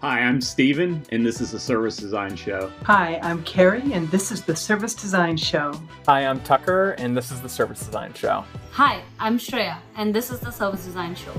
Hi, I'm Steven, and this is the Service Design Show. Hi, I'm Carrie, and this is the Service Design Show. Hi, I'm Tucker, and this is the Service Design Show. Hi, I'm Shreya, and this is the Service Design Show.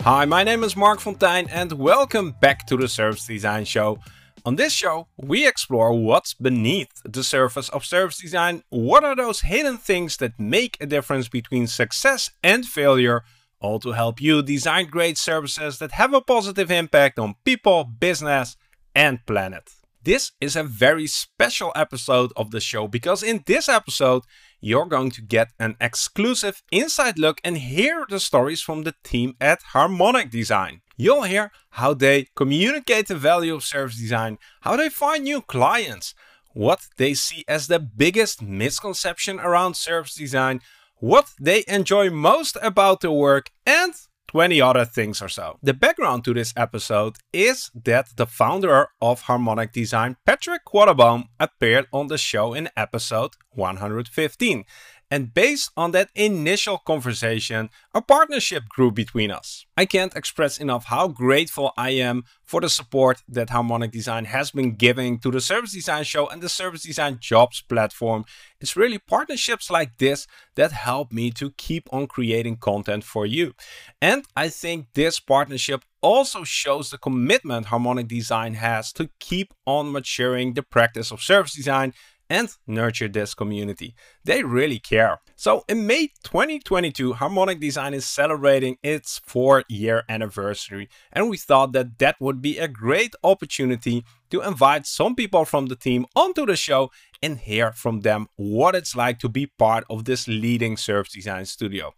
Hi, my name is Marc Fonteijn, and welcome back to the Service Design Show. On this show, we explore what's beneath the surface of service design. What are those hidden things that make a difference between success and failure? All to help you design great services that have a positive impact on people, business, and planet. This is a very special episode of the show because in this episode, you're going to get an exclusive inside look and hear the stories from the team at Harmonic Design. You'll hear how they communicate the value of service design, how they find new clients, what they see as the biggest misconception around service design, what they enjoy most about the work, and 20 other things or so. The background to this episode is that the founder of Harmonic Design, Patrick Quattlebaum, appeared on the show in episode 115. And based on that initial conversation, a partnership grew between us. I can't express enough how grateful I am for the support that Harmonic Design has been giving to the Service Design Show and the Service Design Jobs platform. It's really partnerships like this that help me to keep on creating content for you. And I think this partnership also shows the commitment Harmonic Design has to keep on maturing the practice of service design and nurture this community. They really care. So in May 2022, Harmonic Design is celebrating its four year anniversary and we thought that that would be a great opportunity to invite some people from the team onto the show and hear from them what it's like to be part of this leading service design studio.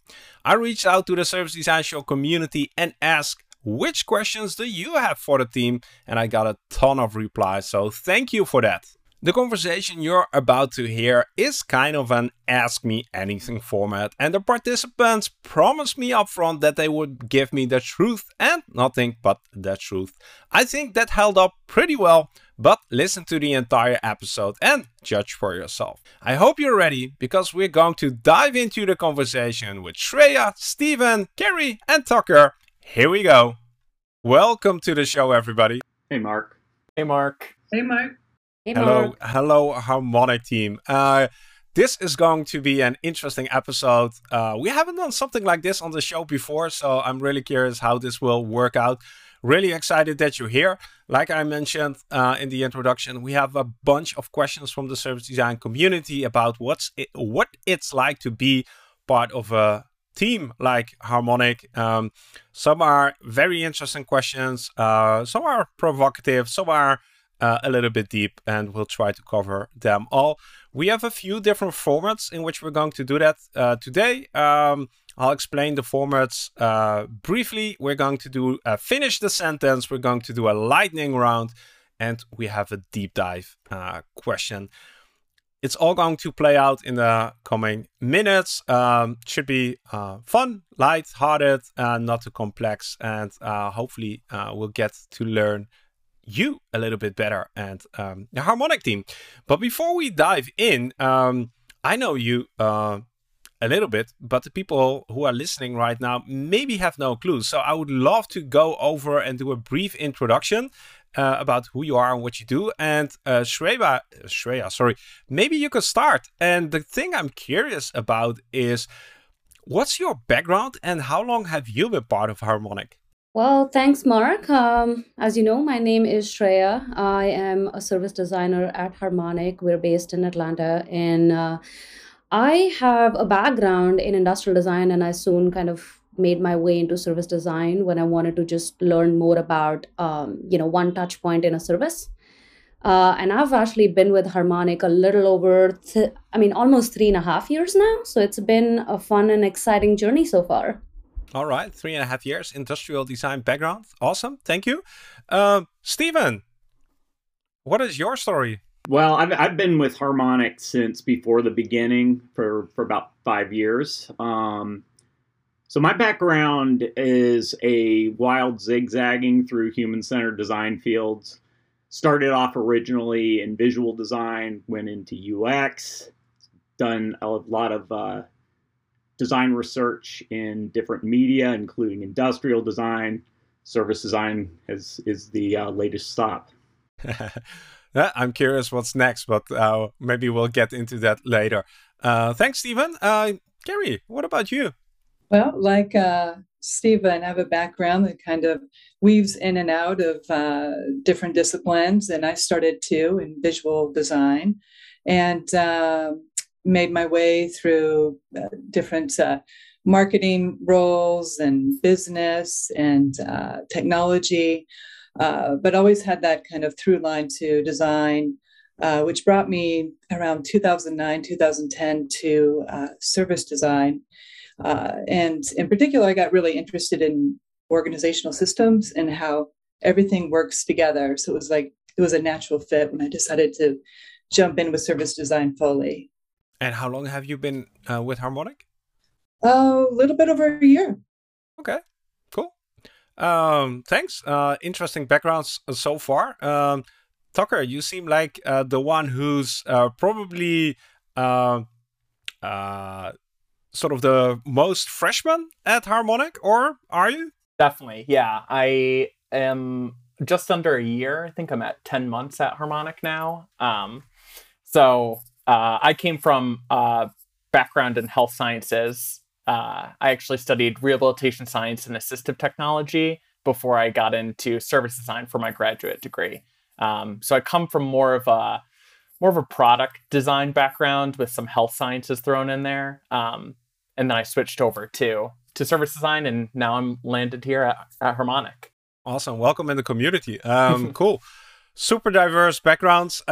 I reached out to the Service Design Show community and asked which questions do you have for the team? And I got a ton of replies, so thank you for that. The conversation you're about to hear is kind of an ask me anything format and the participants promised me upfront that they would give me the truth and nothing but the truth. I think that held up pretty well, but listen to the entire episode and judge for yourself. I hope you're ready because we're going to dive into the conversation with Shreya, Steven, Carrie and Tucker. Here we go. Welcome to the show everybody. Hey Mark. Hey Mark. Hey, Mark. Hey, hello, Mark. hello, Harmonic team. Uh, this is going to be an interesting episode. Uh, we haven't done something like this on the show before, so I'm really curious how this will work out. Really excited that you're here. Like I mentioned uh, in the introduction, we have a bunch of questions from the service design community about what's it, what it's like to be part of a team like Harmonic. Um, some are very interesting questions. Uh, some are provocative. Some are uh, a little bit deep and we'll try to cover them all. We have a few different formats in which we're going to do that uh, today. Um, I'll explain the formats uh, briefly. We're going to do uh, finish the sentence. We're going to do a lightning round and we have a deep dive uh, question. It's all going to play out in the coming minutes. Um, should be uh, fun, light-hearted, not too complex. And hopefully we'll get to learn you a little bit better and um, the harmonic team. But before we dive in, um, I know you uh, a little bit, but the people who are listening right now maybe have no clue. So I would love to go over and do a brief introduction uh, about who you are and what you do. And uh, Shreya, Shreya, sorry, maybe you could start. And the thing I'm curious about is what's your background and how long have you been part of Harmonic? Well, thanks, Mark. Um, as you know, my name is Shreya. I am a service designer at Harmonic. We're based in Atlanta. And uh, I have a background in industrial design, and I soon kind of made my way into service design when I wanted to just learn more about, um, you know, one touch point in a service. Uh, and I've actually been with Harmonic a little over, th- I mean, almost three and a half years now. So it's been a fun and exciting journey so far. All right, three and a half years, industrial design background. Awesome, thank you. Um, Steven, what is your story? Well, I've, I've been with Harmonic since before the beginning for, for about five years. Um, so my background is a wild zigzagging through human-centered design fields. Started off originally in visual design, went into UX, done a lot of uh, design research in different media, including industrial design, service design is is the uh, latest stop. I'm curious what's next, but uh, maybe we'll get into that later. Uh, thanks, Stephen. Uh, Gary, what about you? Well, like uh, Stephen, I have a background that kind of weaves in and out of uh, different disciplines, and I started too in visual design, and uh, made my way through uh, different uh, marketing roles and business and uh, technology, uh, but always had that kind of through line to design, uh, which brought me around 2009, 2010 to uh, service design. and in particular, I got really interested in organizational systems and how everything works together. So it was like, it was a natural fit when I decided to jump in with service design fully. And how long have you been uh, with Harmonic? A little bit over a year. Okay, cool. Um, thanks. Uh, interesting backgrounds so far. Um, Tucker, you seem like uh, the one who's uh, probably uh, uh, sort of the most freshman at Harmonic, or are you? Definitely, yeah. I am just under a year. I think I'm at 10 months at Harmonic now. Um, so uh, I came from a background in health sciences. Uh, I actually studied rehabilitation science and assistive technology before I got into service design for my graduate degree. Um, so I come from more of a more of a product design background with some health sciences thrown in there, um, and then I switched over to to service design, and now I'm landed here at, at Harmonic. Awesome, welcome in the community. Um, cool, super diverse backgrounds.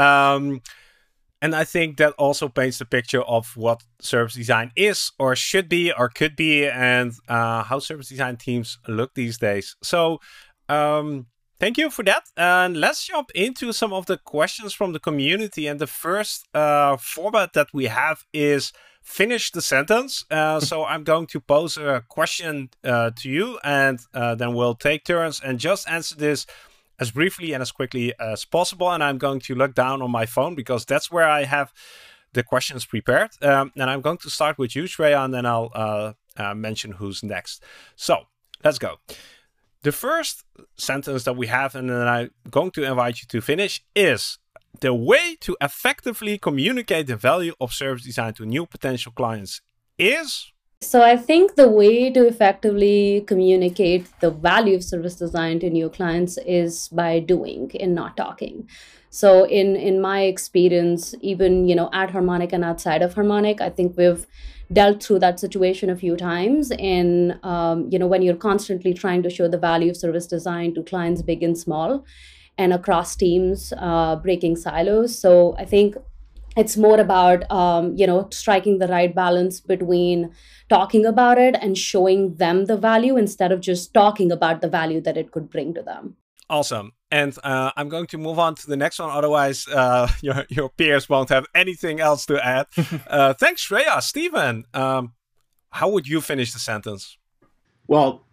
And I think that also paints the picture of what service design is or should be or could be and uh, how service design teams look these days. So um, thank you for that. And let's jump into some of the questions from the community. And the first uh, format that we have is finish the sentence. Uh, so I'm going to pose a question uh, to you and uh, then we'll take turns and just answer this as briefly and as quickly as possible. And I'm going to look down on my phone because that's where I have the questions prepared. Um, and I'm going to start with you, Shreya, and then I'll uh, uh, mention who's next. So let's go. The first sentence that we have, and then I'm going to invite you to finish, is the way to effectively communicate the value of service design to new potential clients is so I think the way to effectively communicate the value of service design to new clients is by doing and not talking. So in in my experience, even you know at Harmonic and outside of Harmonic, I think we've dealt through that situation a few times. And um, you know when you're constantly trying to show the value of service design to clients big and small, and across teams, uh, breaking silos. So I think it's more about um, you know striking the right balance between talking about it and showing them the value instead of just talking about the value that it could bring to them. Awesome. And uh, i'm going to move on to the next one. Otherwise uh, your, your peers won't have anything else to add. Uh, thanks shreya. Stephen um, how would you finish the sentence? Well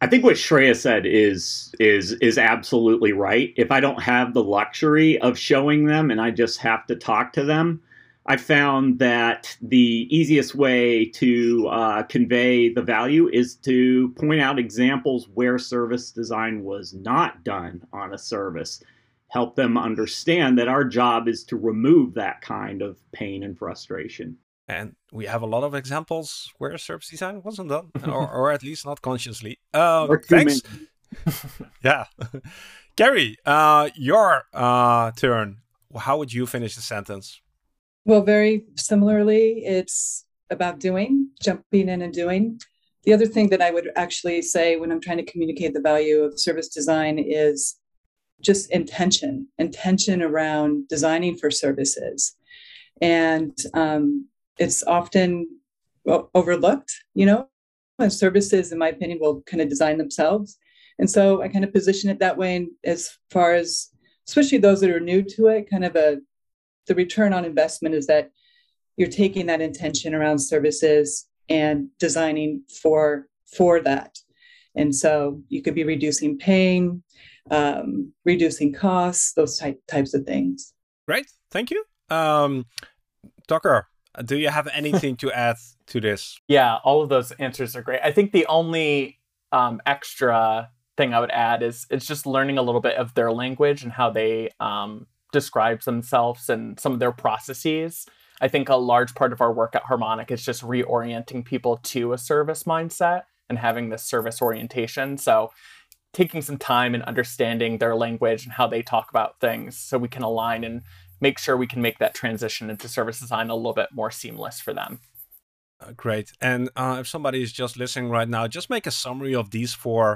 I think what Shreya said is is is absolutely right. If I don't have the luxury of showing them and I just have to talk to them, I found that the easiest way to uh, convey the value is to point out examples where service design was not done on a service. Help them understand that our job is to remove that kind of pain and frustration. And we have a lot of examples where service design wasn't done, or, or at least not consciously. Um, thanks. yeah. Gary, uh, your uh, turn. How would you finish the sentence? Well, very similarly, it's about doing, jumping in and doing. The other thing that I would actually say when I'm trying to communicate the value of service design is just intention, intention around designing for services. And um, it's often overlooked, you know, and services, in my opinion, will kind of design themselves. And so I kind of position it that way. And as far as, especially those that are new to it, kind of a, the return on investment is that you're taking that intention around services and designing for for that. And so you could be reducing pain, um, reducing costs, those type, types of things. Great, thank you. Um, Tucker, do you have anything to add to this? Yeah, all of those answers are great. I think the only um, extra thing I would add is it's just learning a little bit of their language and how they um, describe themselves and some of their processes. I think a large part of our work at Harmonic is just reorienting people to a service mindset and having this service orientation. So taking some time and understanding their language and how they talk about things so we can align and make sure we can make that transition into service design a little bit more seamless for them. Uh, great. And uh, if somebody is just listening right now, just make a summary of these four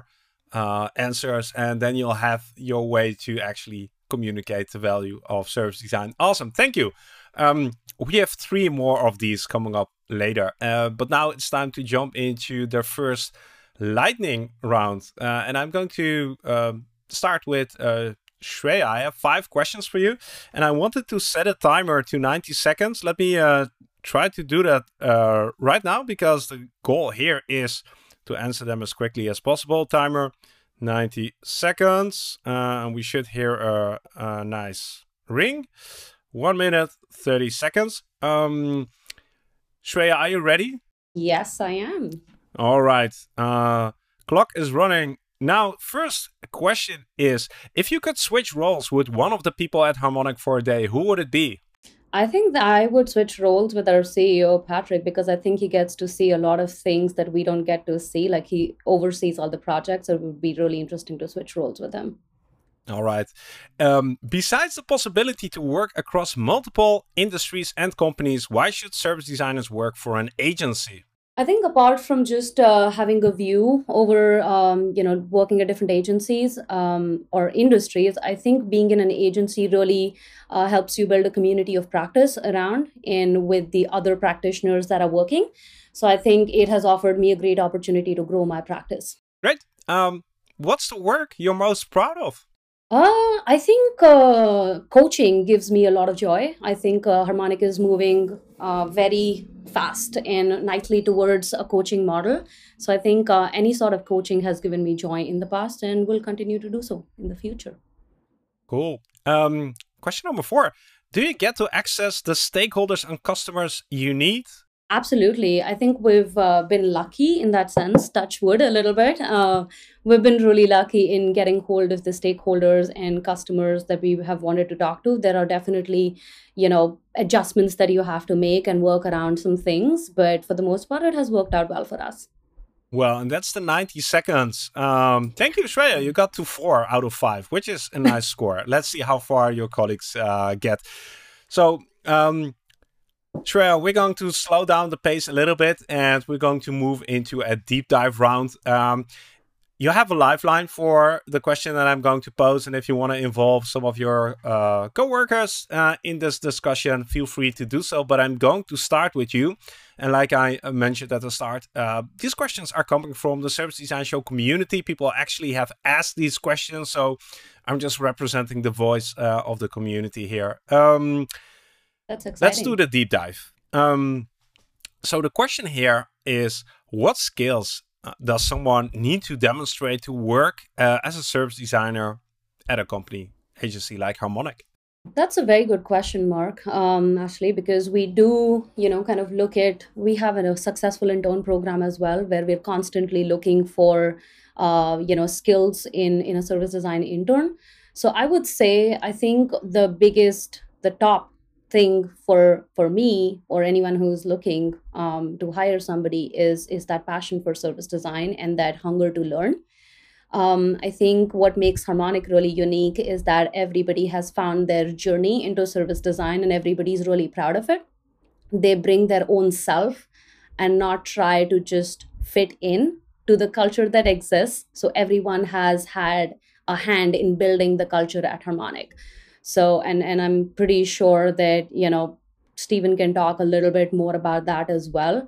uh, answers, and then you'll have your way to actually communicate the value of service design. Awesome. Thank you. Um, we have three more of these coming up later, uh, but now it's time to jump into the first lightning round. Uh, and I'm going to um, start with Shreya. I have five questions for you, and I wanted to set a timer to 90 seconds. Let me uh, try to do that uh, right now because the goal here is to answer them as quickly as possible. Timer 90 seconds, uh, and we should hear a, a, nice ring. One minute 30 seconds. Um, Shreya, are you ready? Yes, I am. All right. Uh, clock is running now. First question is: If you could switch roles with one of the people at Harmonic for a day, who would it be? I think that I would switch roles with our CEO, Patrick, because I think he gets to see a lot of things that we don't get to see. Like he oversees all the projects, so it would be really interesting to switch roles with him. All right. Um, besides the possibility to work across multiple industries and companies, why should service designers work for an agency? I think apart from just uh, having a view over, um, you know, working at different agencies um, or industries, I think being in an agency really uh, helps you build a community of practice around and with the other practitioners that are working. So I think it has offered me a great opportunity to grow my practice. Great. Um, what's the work you're most proud of? Uh, I think uh, coaching gives me a lot of joy. I think uh, Harmonic is moving uh, very fast and nicely towards a coaching model. So I think uh, any sort of coaching has given me joy in the past and will continue to do so in the future. Cool. Um, question number four Do you get to access the stakeholders and customers you need Absolutely. I think we've uh, been lucky in that sense, touch wood a little bit. Uh, we've been really lucky in getting hold of the stakeholders and customers that we have wanted to talk to. There are definitely, you know, adjustments that you have to make and work around some things, but for the most part, it has worked out well for us. Well, and that's the 90 seconds. Um, thank you, Shreya. You got to four out of five, which is a nice score. Let's see how far your colleagues uh, get. So, um, Shreya, we're going to slow down the pace a little bit and we're going to move into a deep dive round. Um, you have a lifeline for the question that I'm going to pose. And if you want to involve some of your uh, co-workers uh, in this discussion, feel free to do so. But I'm going to start with you. And like I mentioned at the start, uh, these questions are coming from the Service Design Show community. People actually have asked these questions. So I'm just representing the voice uh, of the community here. Um, that's exciting. Let's do the deep dive. Um, so the question here is, what skills uh, does someone need to demonstrate to work uh, as a service designer at a company agency like Harmonic? That's a very good question, Mark. Um, actually, because we do, you know, kind of look at we have a successful intern program as well, where we're constantly looking for, uh, you know, skills in in a service design intern. So I would say I think the biggest, the top thing for for me or anyone who's looking um, to hire somebody is is that passion for service design and that hunger to learn. Um, i think what makes harmonic really unique is that everybody has found their journey into service design and everybody's really proud of it. They bring their own self and not try to just fit in to the culture that exists. So everyone has had a hand in building the culture at harmonic so, and and I'm pretty sure that you know Stephen can talk a little bit more about that as well.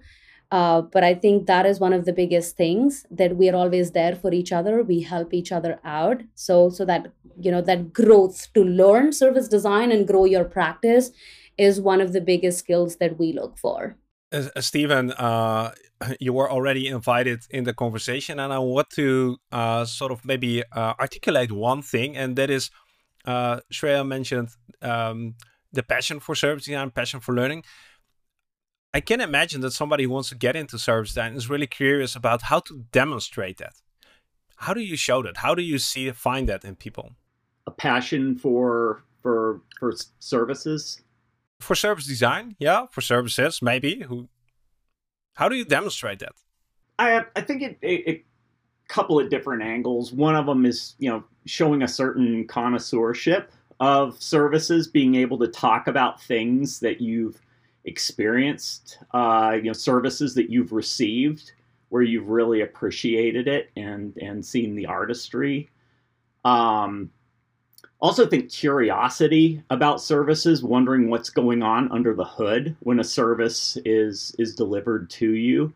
Uh, but I think that is one of the biggest things that we are always there for each other. We help each other out. So so that you know that growth to learn service design and grow your practice is one of the biggest skills that we look for. Uh, Stephen, uh, you were already invited in the conversation, and I want to uh, sort of maybe uh, articulate one thing, and that is uh, Shreya mentioned um, the passion for service design, passion for learning. I can imagine that somebody who wants to get into service design is really curious about how to demonstrate that. how do you show that? How do you see find that in people? A passion for for for services. For service design, yeah, for services maybe. Who? How do you demonstrate that? I I think it, it, it couple of different angles. One of them is you know showing a certain connoisseurship of services, being able to talk about things that you've experienced, uh, you know, services that you've received where you've really appreciated it and and seen the artistry. Um, also think curiosity about services, wondering what's going on under the hood when a service is is delivered to you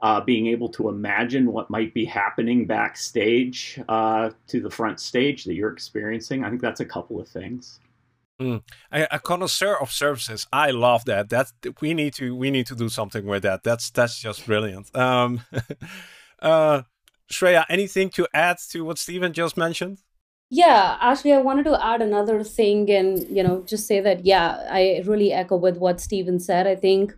uh, being able to imagine what might be happening backstage uh, to the front stage that you're experiencing. I think that's a couple of things. Mm. A, a, connoisseur of services. I love that. That we need to we need to do something with that. That's that's just brilliant. Um, uh, Shreya, anything to add to what Stephen just mentioned? Yeah, actually, I wanted to add another thing, and you know, just say that yeah, I really echo with what Stephen said. I think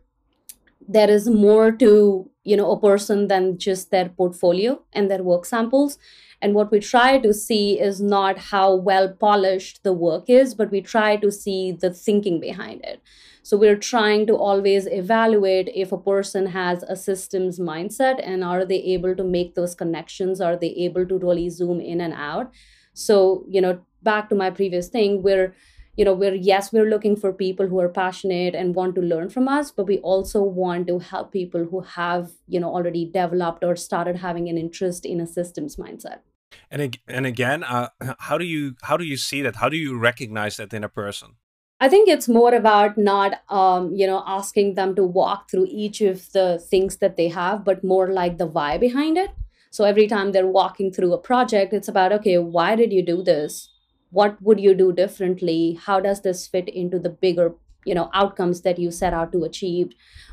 there is more to you know a person than just their portfolio and their work samples. And what we try to see is not how well polished the work is but we try to see the thinking behind it. So we're trying to always evaluate if a person has a systems mindset and are they able to make those connections? Are they able to really zoom in and out? So you know back to my previous thing we're you know we're yes we're looking for people who are passionate and want to learn from us but we also want to help people who have you know already developed or started having an interest in a systems mindset and and again uh, how do you how do you see that how do you recognize that in a person I think it's more about not, um, you know, asking them to walk through each of the things that they have, but more like the why behind it. So every time they're walking through a project, it's about, okay, why did you do this? What would you do differently? How does this fit into the bigger you know outcomes that you set out to achieve?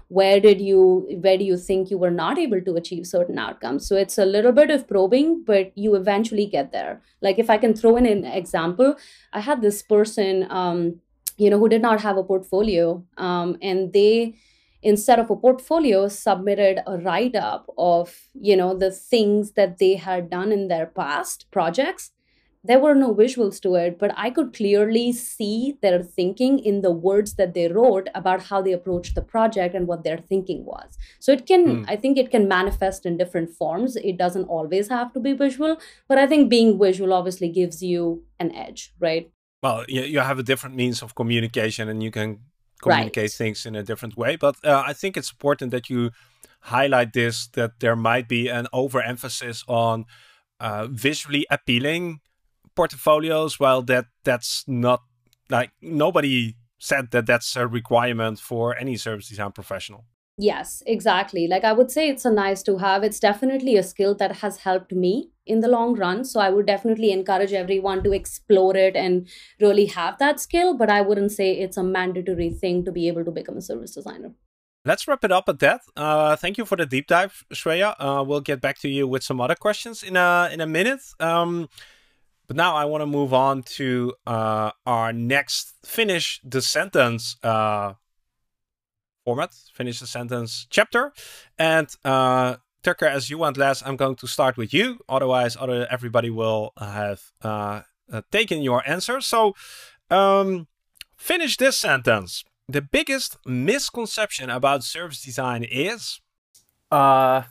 Where did you where do you think you were not able to achieve certain outcomes? So it's a little bit of probing but you eventually get there. Like if i can throw in an example i had this person um, you know who did not have a portfolio um, and they instead of a portfolio submitted a write up of you know the things that they had done in their past projects there were no visuals to it, but I could clearly see their thinking in the words that they wrote about how they approached the project and what their thinking was. So it can, mm. I think it can manifest in different forms. It doesn't always have to be visual, but I think being visual obviously gives you an edge, right? Well, you have a different means of communication and you can communicate right. things in a different way. But uh, I think it's important that you highlight this that there might be an overemphasis on uh, visually appealing portfolios, well, that that's not like nobody said that that's a requirement for any service design professional. Yes, exactly. Like I would say it's a nice to have. It's definitely a skill that has helped me in the long run. So I would definitely encourage everyone to explore it and really have that skill. But I wouldn't say it's a mandatory thing to be able to become a service designer. Let's wrap it up at that. Uh, thank you for the deep dive, Shreya. Uh, we'll get back to you with some other questions in a in a minute. Um, but now I want to move on to uh, our next finish the sentence uh, format, finish the sentence chapter. And uh, Tucker, as you went last, I'm going to start with you. Otherwise, other everybody will have uh, uh, taken your answer. So um, finish this sentence. The biggest misconception about service design is? Uh,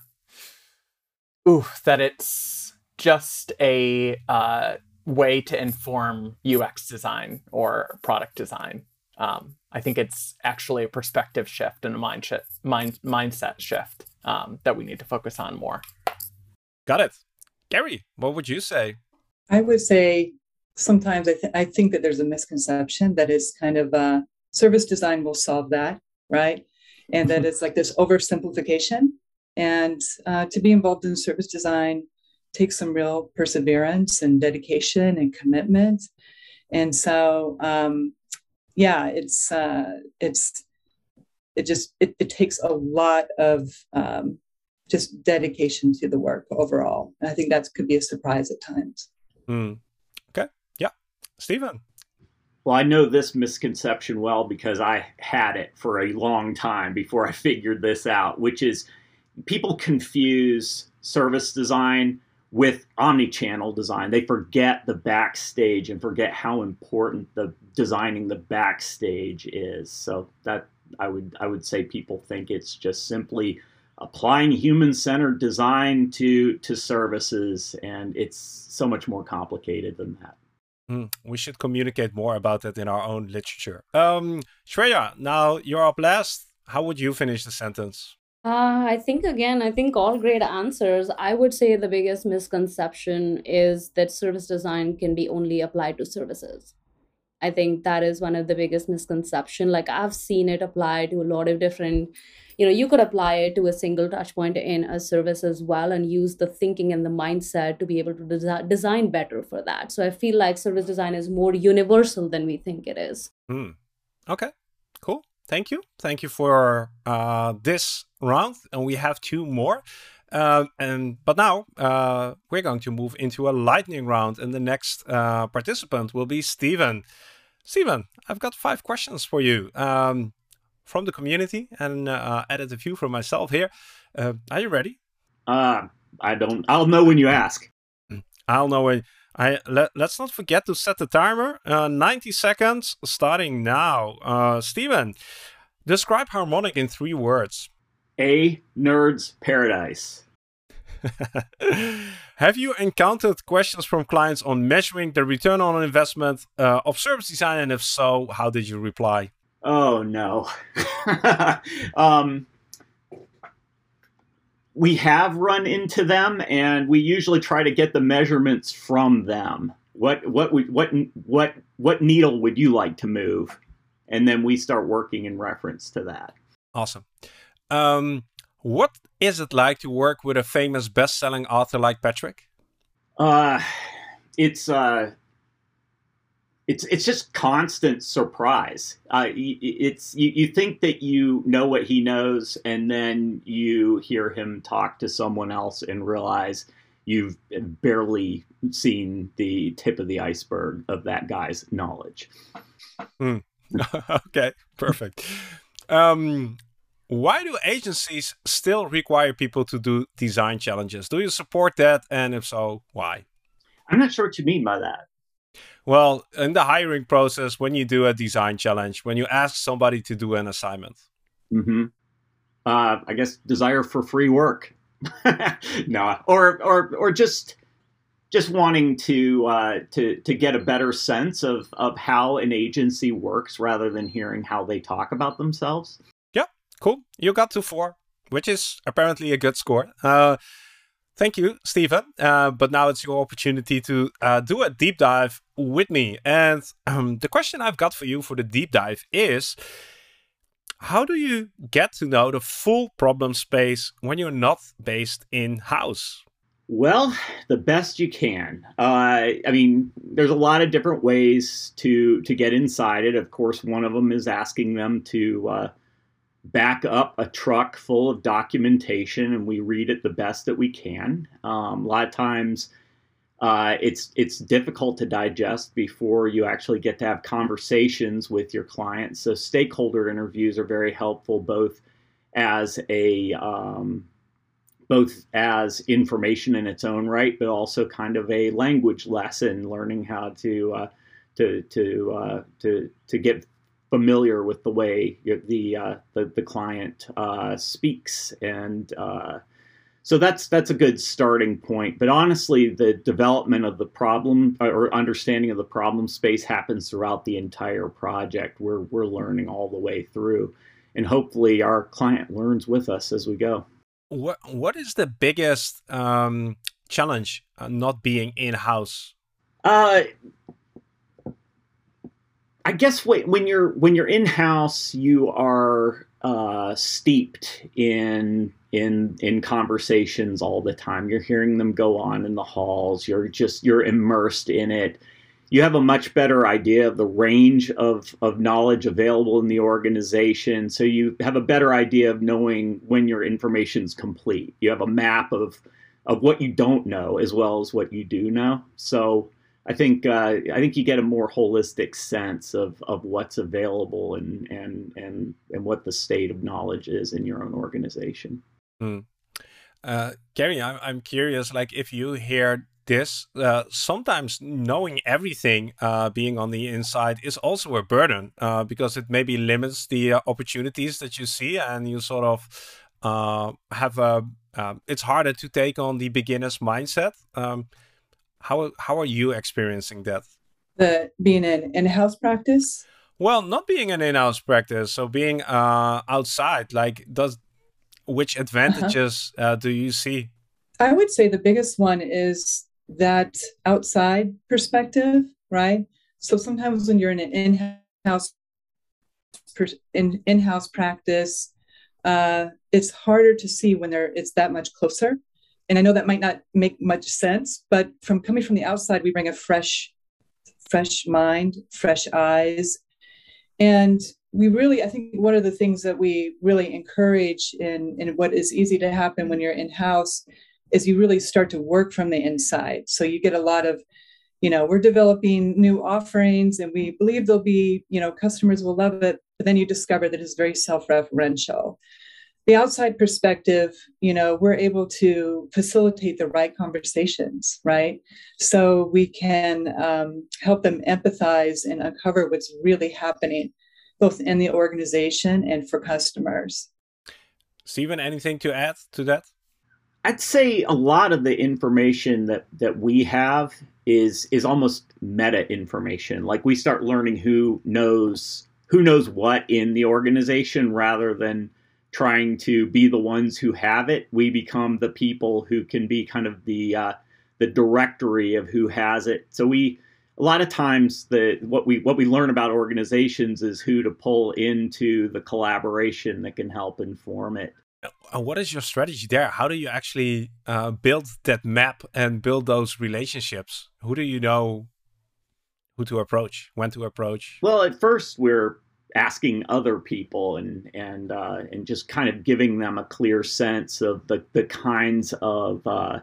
ooh, that it's just a uh, way to inform UX design or product design. Um, I think it's actually a perspective shift and a mind shift, mind, mindset shift um, that we need to focus on more. Got it. Gary, what would you say? I would say sometimes I, th- I think that there's a misconception that is kind of uh, service design will solve that, right? And that it's like this oversimplification. And uh, to be involved in service design takes some real perseverance and dedication and commitment. And so, um, yeah, it's uh, it's it just it, it takes a lot of um, just dedication to the work overall. And I think that could be a surprise at times. Mm. Okay, yeah, Stephen. Well, I know this misconception well because I had it for a long time before I figured this out, which is people confuse service design with omni-channel design they forget the backstage and forget how important the designing the backstage is so that i would i would say people think it's just simply applying human-centered design to to services and it's so much more complicated than that Mm, we should communicate more about that in our own literature. Um, Shreya, now you're up last. How would you finish the sentence? Uh, I think again, I think all great answers. I would say the biggest misconception is that service design can be only applied to services. I think that is one of the biggest misconception. Like I've seen it applied to a lot of different, you know, you could apply it to a single touch point in a service as well and use the thinking and the mindset to be able to desi- design better for that. So I feel like service design is more universal than we think it is. Hmm. Okay, cool. Thank you. Thank you for uh, this round. And we have two more. Um, and but now uh, we're going to move into a lightning round, and the next uh, participant will be Stephen. Stephen, I've got five questions for you um, from the community, and uh, added a few from myself here. Uh, are you ready? Uh, I don't. I'll know when you ask. I'll know when. I let, let's not forget to set the timer. Uh, 90 seconds starting now. Uh, Steven, describe harmonic in three words. A nerd's paradise. Have you encountered questions from clients on measuring the return on investment uh, of service design? And if so, how did you reply? Oh no. um, we have run into them, and we usually try to get the measurements from them. What what what what what needle would you like to move? And then we start working in reference to that. Awesome. Um, what is it like to work with a famous best-selling author like Patrick? Uh, it's uh, it's it's just constant surprise. Uh, it's you, you think that you know what he knows, and then you hear him talk to someone else and realize you've barely seen the tip of the iceberg of that guy's knowledge. Hmm. okay, perfect. Um, why do agencies still require people to do design challenges? Do you support that? And if so, why? I'm not sure what you mean by that. Well, in the hiring process, when you do a design challenge, when you ask somebody to do an assignment. Mm-hmm. Uh, I guess desire for free work. no, or or or just just wanting to uh, to to get a better sense of of how an agency works rather than hearing how they talk about themselves. Yeah, cool. You got to four, which is apparently a good score. Uh, thank you, Steven. Uh, but now it's your opportunity to uh, do a deep dive with me. And um, the question I've got for you for the deep dive is how do you get to know the full problem space when you're not based in house? Well, the best you can. Uh, I mean, there's a lot of different ways to to get inside it. Of course, one of them is asking them to uh, back up a truck full of documentation, and we read it the best that we can. Um, a lot of times, uh, it's it's difficult to digest before you actually get to have conversations with your clients. So, stakeholder interviews are very helpful, both as a um, both as information in its own right, but also kind of a language lesson, learning how to uh, to to uh, to to get familiar with the way the uh, the, the client uh, speaks, and uh, so that's that's a good starting point. But honestly, the development of the problem or understanding of the problem space happens throughout the entire project. We're we're learning all the way through, and hopefully, our client learns with us as we go what what is the biggest um, challenge uh, not being in house? Uh, I guess when you're when you're in house, you are uh, steeped in in in conversations all the time. You're hearing them go on in the halls. You're just you're immersed in it you have a much better idea of the range of, of knowledge available in the organization. So you have a better idea of knowing when your information is complete. You have a map of of what you don't know as well as what you do know. So I think uh, I think you get a more holistic sense of, of what's available and, and and and what the state of knowledge is in your own organization. Mm. Uh, Gary, I'm, I'm curious, like if you hear this, uh, sometimes knowing everything, uh, being on the inside is also a burden uh, because it maybe limits the uh, opportunities that you see and you sort of have a, it's harder to take on the beginner's mindset. Um, how, how are you experiencing that? The being an in-house practice? Well, not being an in-house practice, so being uh, outside. Like, does which uh-huh. advantages -huh. uh, do you see? I would say the biggest one is that outside perspective, right? So sometimes when you're in an in-house in in-house practice, uh, it's harder to see when there it's that much closer. And I know that might not make much sense, but from coming from the outside, we bring a fresh, fresh mind, fresh eyes, and we really, I think one of the things that we really encourage in, in what is easy to happen when you're in house is you really start to work from the inside. So you get a lot of, you know, we're developing new offerings and we believe they'll be, you know, customers will love it. But then you discover that it's very self referential. The outside perspective, you know, we're able to facilitate the right conversations, right? So we can um, help them empathize and uncover what's really happening both in the organization and for customers. Stephen, anything to add to that? I'd say a lot of the information that that we have is is almost meta information. Like we start learning who knows who knows what in the organization rather than trying to be the ones who have it. We become the people who can be kind of the uh, the directory of who has it. So we a lot of times the what we what we learn about organizations is who to pull into the collaboration that can help inform it uh, what is your strategy there how do you actually uh, build that map and build those relationships who do you know who to approach when to approach well at first we're asking other people and and uh, and just kind of giving them a clear sense of the the kinds of uh,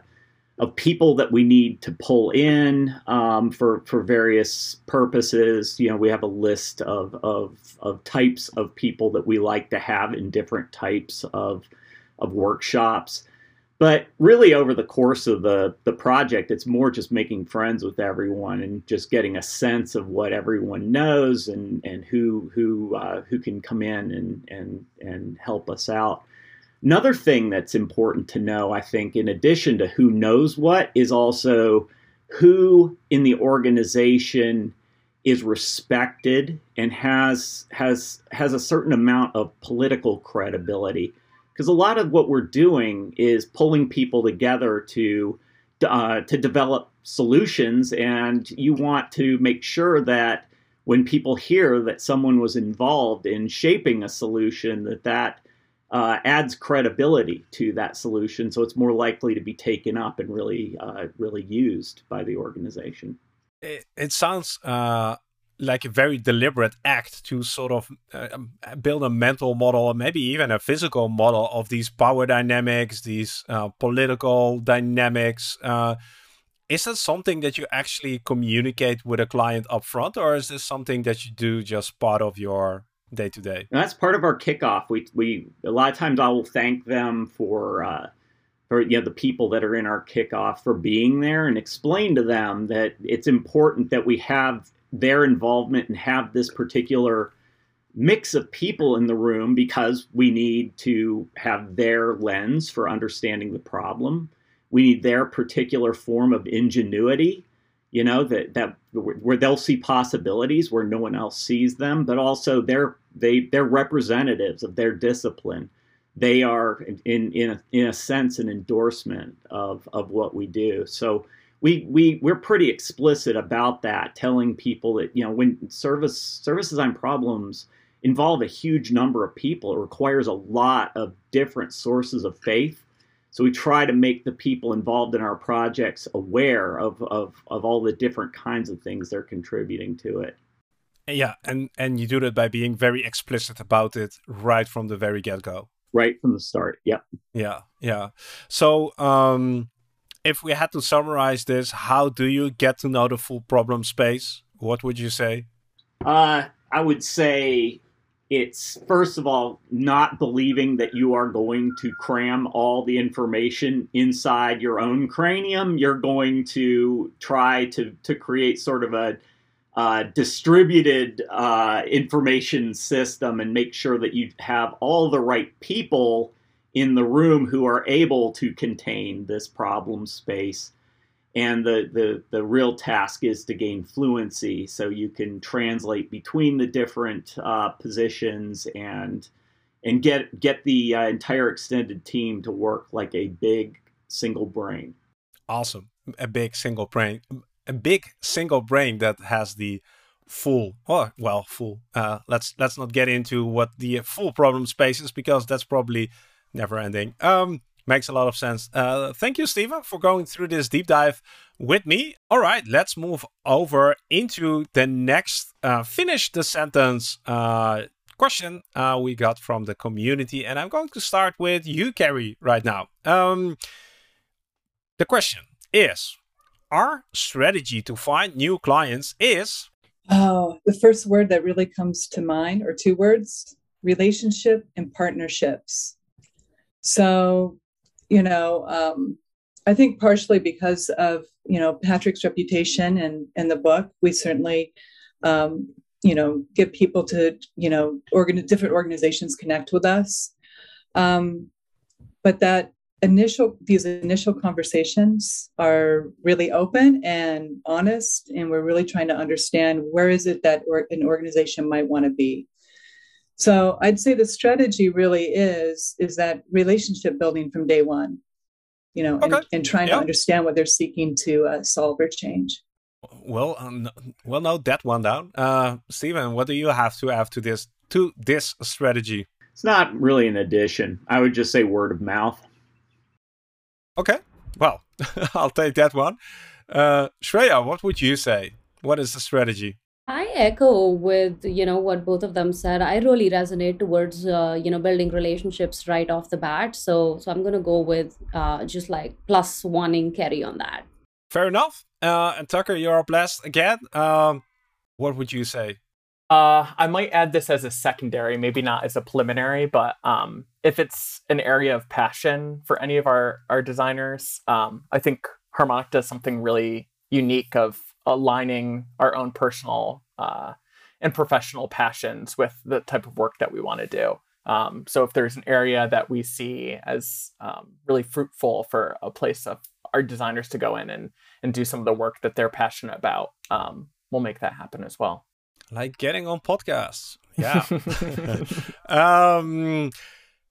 of people that we need to pull in um, for for various purposes. You know, we have a list of, of of types of people that we like to have in different types of of workshops. But really, over the course of the the project, it's more just making friends with everyone and just getting a sense of what everyone knows and and who who uh, who can come in and and and help us out. Another thing that's important to know, I think, in addition to who knows what, is also who in the organization is respected and has has has a certain amount of political credibility. Because a lot of what we're doing is pulling people together to uh, to develop solutions, and you want to make sure that when people hear that someone was involved in shaping a solution, that that uh, adds credibility to that solution, so it's more likely to be taken up and really, uh, really used by the organization. It, it sounds uh, like a very deliberate act to sort of uh, um, build a mental model, or maybe even a physical model of these power dynamics, these uh, political dynamics. Uh, is that something that you actually communicate with a client upfront, or is this something that you do just part of your day to day. That's part of our kickoff. We we a lot of times I will thank them for uh, for you know the people that are in our kickoff for being there and explain to them that it's important that we have their involvement and have this particular mix of people in the room because we need to have their lens for understanding the problem. We need their particular form of ingenuity you know that that where they'll see possibilities where no one else sees them but also they're they they're representatives of their discipline they are in in a, in a sense an endorsement of of what we do so we we we're pretty explicit about that telling people that you know when service service design problems involve a huge number of people it requires a lot of different sources of faith so we try to make the people involved in our projects aware of, of, of all the different kinds of things they're contributing to it. Yeah, and, and you do that by being very explicit about it right from the very get go. Right from the start. Yep. Yeah, yeah. So um, if we had to summarize this, how do you get to know the full problem space? What would you say? Uh, I would say it's first of all not believing that you are going to cram all the information inside your own cranium. You're going to try to to create sort of a uh, distributed uh, information system and make sure that you have all the right people in the room who are able to contain this problem space. And the, the, the real task is to gain fluency so you can translate between the different uh, positions and and get get the uh, entire extended team to work like a big single brain. Awesome, a big single brain, a big single brain that has the full oh well full uh let's let's not get into what the full problem space is because that's probably never ending. Um makes a lot of sense. Uh thank you Steven for going through this deep dive with me. All right let's move over into the next uh finish the sentence uh question uh we got from the community. And i'm going to start with you carrie right now. Um the question is our strategy to find new clients is? Oh, the first word that really comes to mind, or two words relationship and partnerships. So, you know, um, I think partially because of, you know, Patrick's reputation and, and the book, we certainly, um, you know, get people to, you know, organ- different organizations connect with us. Um, but that initial these initial conversations are really open and honest and we're really trying to understand where is it that or, an organization might want to be so i'd say the strategy really is is that relationship building from day one you know okay. and, and, trying to understand what they're seeking to uh, solve or change well um, well note that one down uh steven what do you have to add to this to this strategy it's not really an addition i would just say word of mouth Okay, well, I'll take that one. Uh, Shreya, what would you say? What is the strategy? I echo with you know what both of them said. I really resonate towards uh, you know building relationships right off the bat. So so I'm gonna go with uh, just like plus one in Carrie on that. Fair enough. Uh, and Tucker, you're up last again. Um, what would you say? Uh, I might add this as a secondary, maybe not as a preliminary, but um, if it's an area of passion for any of our our designers, um, I think Harmonic does something really unique of aligning our own personal uh, and professional passions with the type of work that we want to do. Um, so if there's an area that we see as um, really fruitful for a place of our designers to go in and and do some of the work that they're passionate about, um, we'll make that happen as well like getting on podcasts. Yeah.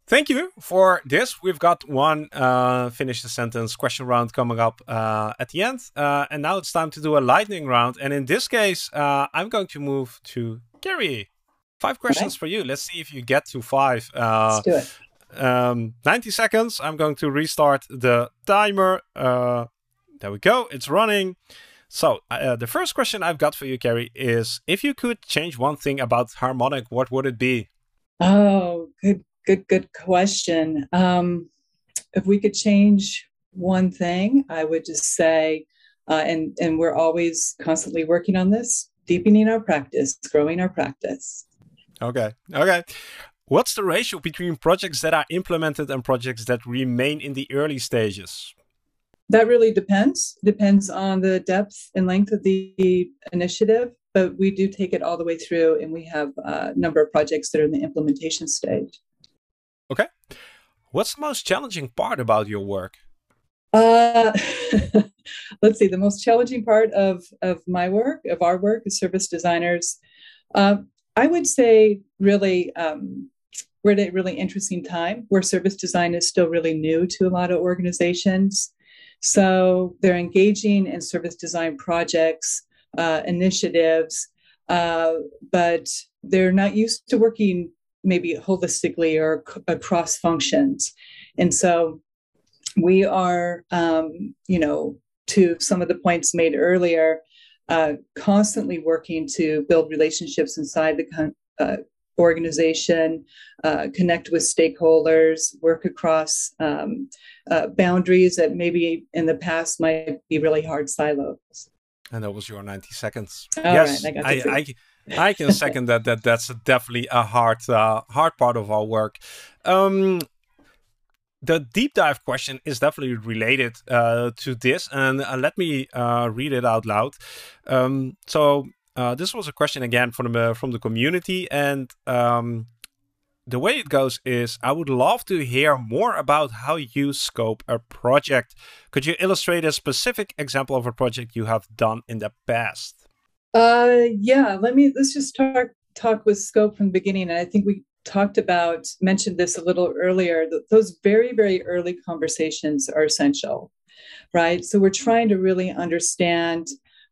thank you for this. We've got one uh, finish the sentence question round coming up uh, at the end. Uh, and now it's time to do a lightning round. And in this case, uh, I'm going to move to Carrie. Five questions okay. for you. Let's see if you get to five. Uh, Let's do it. Um, 90 seconds. I'm going to restart the timer. Uh, there we go. It's running. So uh, the first question I've got for you, Carrie, is if you could change one thing about Harmonic, what would it be? Oh, good, good, good question. Um, if we could change one thing, I would just say, uh, and and we're always constantly working on this, deepening our practice, growing our practice. Okay, okay. What's the ratio between projects that are implemented and projects that remain in the early stages? That really depends. Depends on the depth and length of the initiative, but we do take it all the way through, and we have a number of projects that are in the implementation stage. Okay. What's the most challenging part about your work? Uh, let's see. The most challenging part of of my work, of our work as service designers, uh, I would say, really, um, we're at a really interesting time where service design is still really new to a lot of organizations. So they're engaging in service design projects, uh, initiatives, uh, but they're not used to working maybe holistically or c- across functions. And so we are, um, you know, to some of the points made earlier, uh, constantly working to build relationships inside the con- uh, organization, uh, connect with stakeholders, work across um, uh, boundaries that maybe in the past might be really hard silos. And that was your 90 seconds. All yes, right, I, I, I, I, can second that. That that's definitely a hard uh, hard part of our work. Um, the deep dive question is definitely related uh, to this, and uh, let me uh, read it out loud. Um, so uh, this was a question again from the from the community, and um, the way it goes is I would love to hear more about how you scope a project. Could you illustrate a specific example of a project you have done in the past? Uh, yeah. Let me let's just talk talk with scope from the beginning, and I think we talked about, mentioned this a little earlier, those very, very early conversations are essential, right? So we're trying to really understand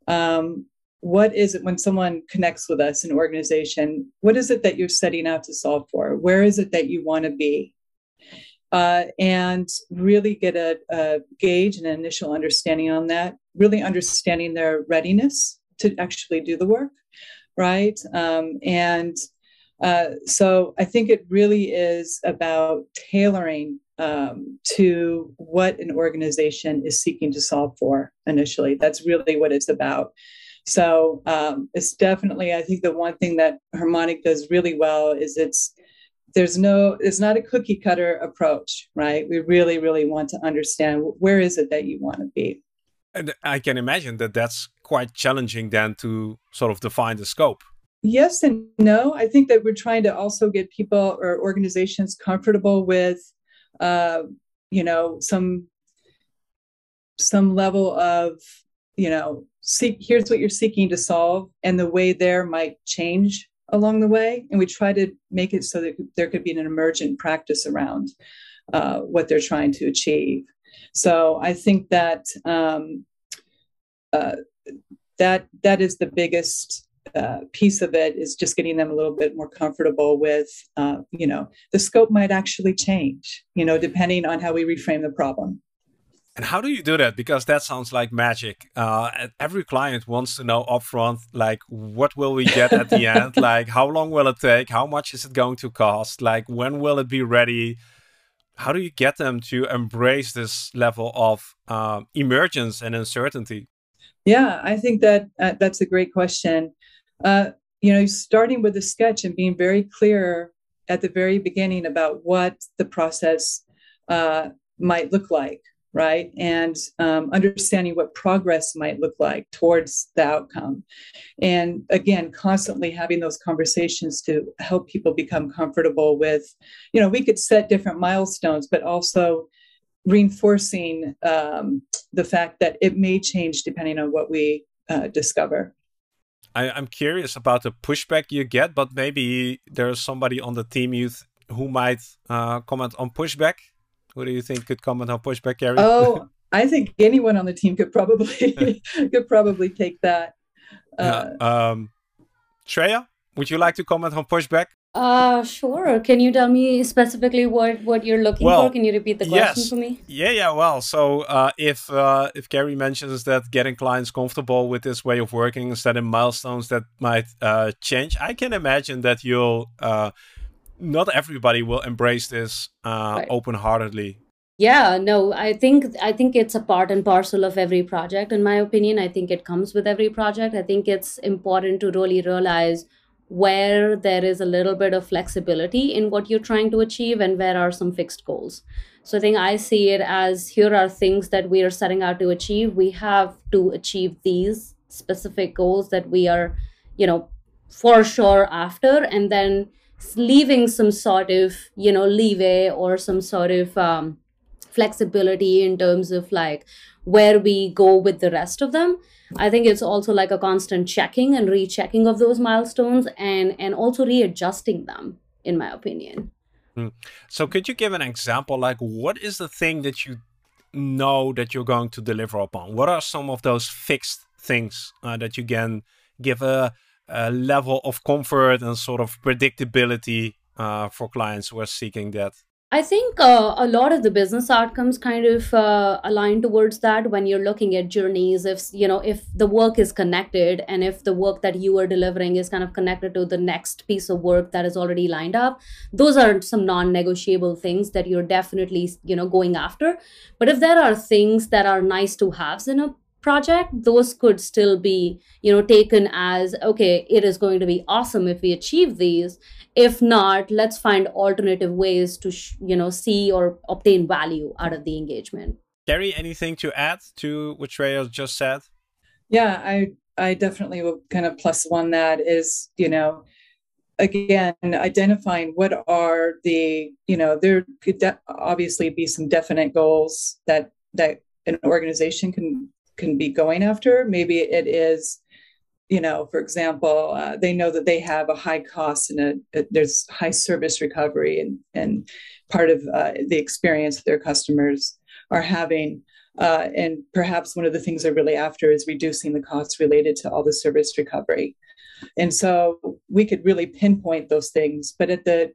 um, what is it when someone connects with us, an organization, what is it that you're setting out to solve for? Where is it that you want to be? Uh, and really get a, a gauge and an initial understanding on that, really understanding their readiness to actually do the work, right? Um, and uh, so I think it really is about tailoring um, to what an organization is seeking to solve for initially. That's really what it's about. So um, it's definitely, I think the one thing that Harmonic does really well is it's there's no it's not a cookie cutter approach right we really really want to understand where is it that you want to be and i can imagine that that's quite challenging then to sort of define the scope yes and no. I think that we're trying to also get people or organizations comfortable with, uh, you know, some some level of, you know, seek. Here's what you're seeking to solve, and the way there might change along the way. And we try to make it so that there could be an emergent practice around uh, what they're trying to achieve. So I think that um, uh, that that is the biggest uh, piece of it is just getting them a little bit more comfortable with, uh, you know, the scope might actually change, you know, depending on how we reframe the problem. And how do you do that? Because that sounds like magic. Uh, every client wants to know upfront, like, what will we get at the end? Like, how long will it take? How much is it going to cost? Like, when will it be ready? How do you get them to embrace this level of um, emergence and uncertainty? Yeah, I think that uh, that's a great question uh, you know, starting with a sketch and being very clear at the very beginning about what the process uh, might look like, right? And um, understanding what progress might look like towards the outcome. And again, constantly having those conversations to help people become comfortable with, you know, we could set different milestones, but also reinforcing um, the fact that it may change depending on what we uh, discover. I, am curious about the pushback you get, but maybe there's somebody on the team youth who might uh, comment on pushback. Who do you think could comment on pushback, Carrie? Oh, I think anyone on the team could probably could probably take that. Uh, um, Shreya, would you like to comment on pushback? Uh, sure. Can you tell me specifically what what you're looking well, for? Can you repeat the question yes. for me? Yeah, yeah. Well, so uh, if uh, if Carrie mentions that getting clients comfortable with this way of working, setting milestones that might uh, change, I can imagine that you'll uh, not everybody will embrace this uh, right. open heartedly. Yeah, no, I think I think it's a part and parcel of every project. In my opinion, I think it comes with every project. I think it's important to really realize where there is a little bit of flexibility in what you're trying to achieve and where are some fixed goals. So I think I see it as here are things that we are setting out to achieve. We have to achieve these specific goals that we are, you know, for sure after, and then leaving some sort of, you know, leeway or some sort of um, flexibility in terms of like where we go with the rest of them. I think it's also like a constant checking and rechecking of those milestones and and also readjusting them in my opinion. Hmm. so could you give an example like what is the thing that you know that you're going to deliver upon? What are some of those fixed things uh, that you can give a, a, level of comfort and sort of predictability uh, for clients who are seeking that I think uh, a lot of the business outcomes kind of uh, align towards that when you're looking at journeys. If you know if the work is connected and if the work that you are delivering is kind of connected to the next piece of work that is already lined up, those are some non-negotiable things that you're definitely you know going after. But if there are things that are nice to haves in a project those could still be you know taken as okay it is going to be awesome if we achieve these if not let's find alternative ways to sh- you know see or obtain value out of the engagement Carrie, anything to add to what Shreya just said? Yeah, I I definitely will kind of plus one that is, you know, again, identifying what are the, you know, there could de- obviously be some definite goals that that an organization can can be going after. Maybe it is, you know, for example, uh, they know that they have a high cost and a, a there's high service recovery and and part of uh, the experience their customers are having. Uh, and perhaps one of the things they're really after is reducing the costs related to all the service recovery. And so we could really pinpoint those things, but at the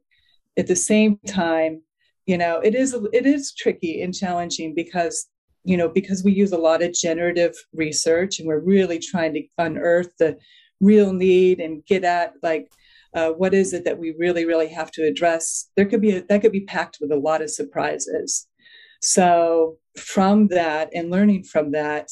at the same time, you know, it is it is tricky and challenging because you know because we use a lot of generative research and we're really trying to unearth the real need and get at like uh, what is it that we really really have to address there could be a, that could be packed with a lot of surprises so, from that and learning from that,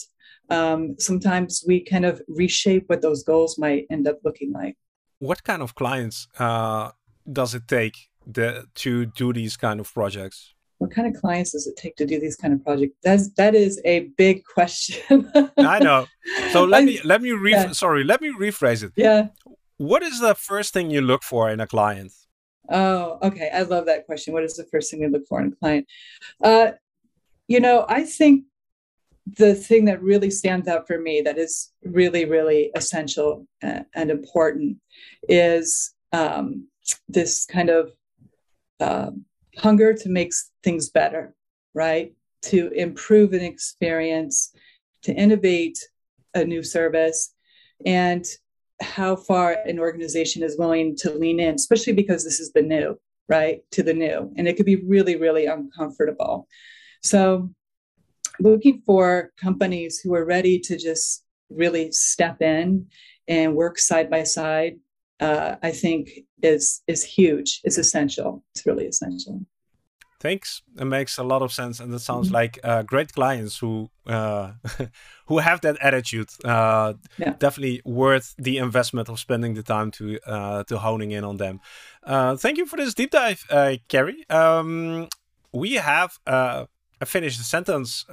um, sometimes we kind of reshape what those goals might end up looking like. What kind of clients uh, does it take the, to do these kind of projects? What kind of clients does it take to do these kind of projects? That's that is a big question. I know. So let me let me re- yeah. sorry, let me rephrase it. Yeah. What is the first thing you look for in a client? Oh, okay. I love that question. What is the first thing we look for in a client? Uh, you know, I think the thing that really stands out for me that is really, really essential and important is um, this kind of uh, hunger to make things better, right? To improve an experience, to innovate a new service, and how far an organization is willing to lean in, especially because this is the new, right? To the new. And it could be really, really uncomfortable. So, looking for companies who are ready to just really step in and work side by side, uh, I think is is huge. It's essential. It's really essential. Thanks. It makes a lot of sense, and it sounds mm-hmm. like uh, great clients who uh, who have that attitude. Uh, yeah. Definitely worth the investment of spending the time to uh, to honing in on them. Uh, thank you for this deep dive, uh, Carrie. Um, we have a finished sentence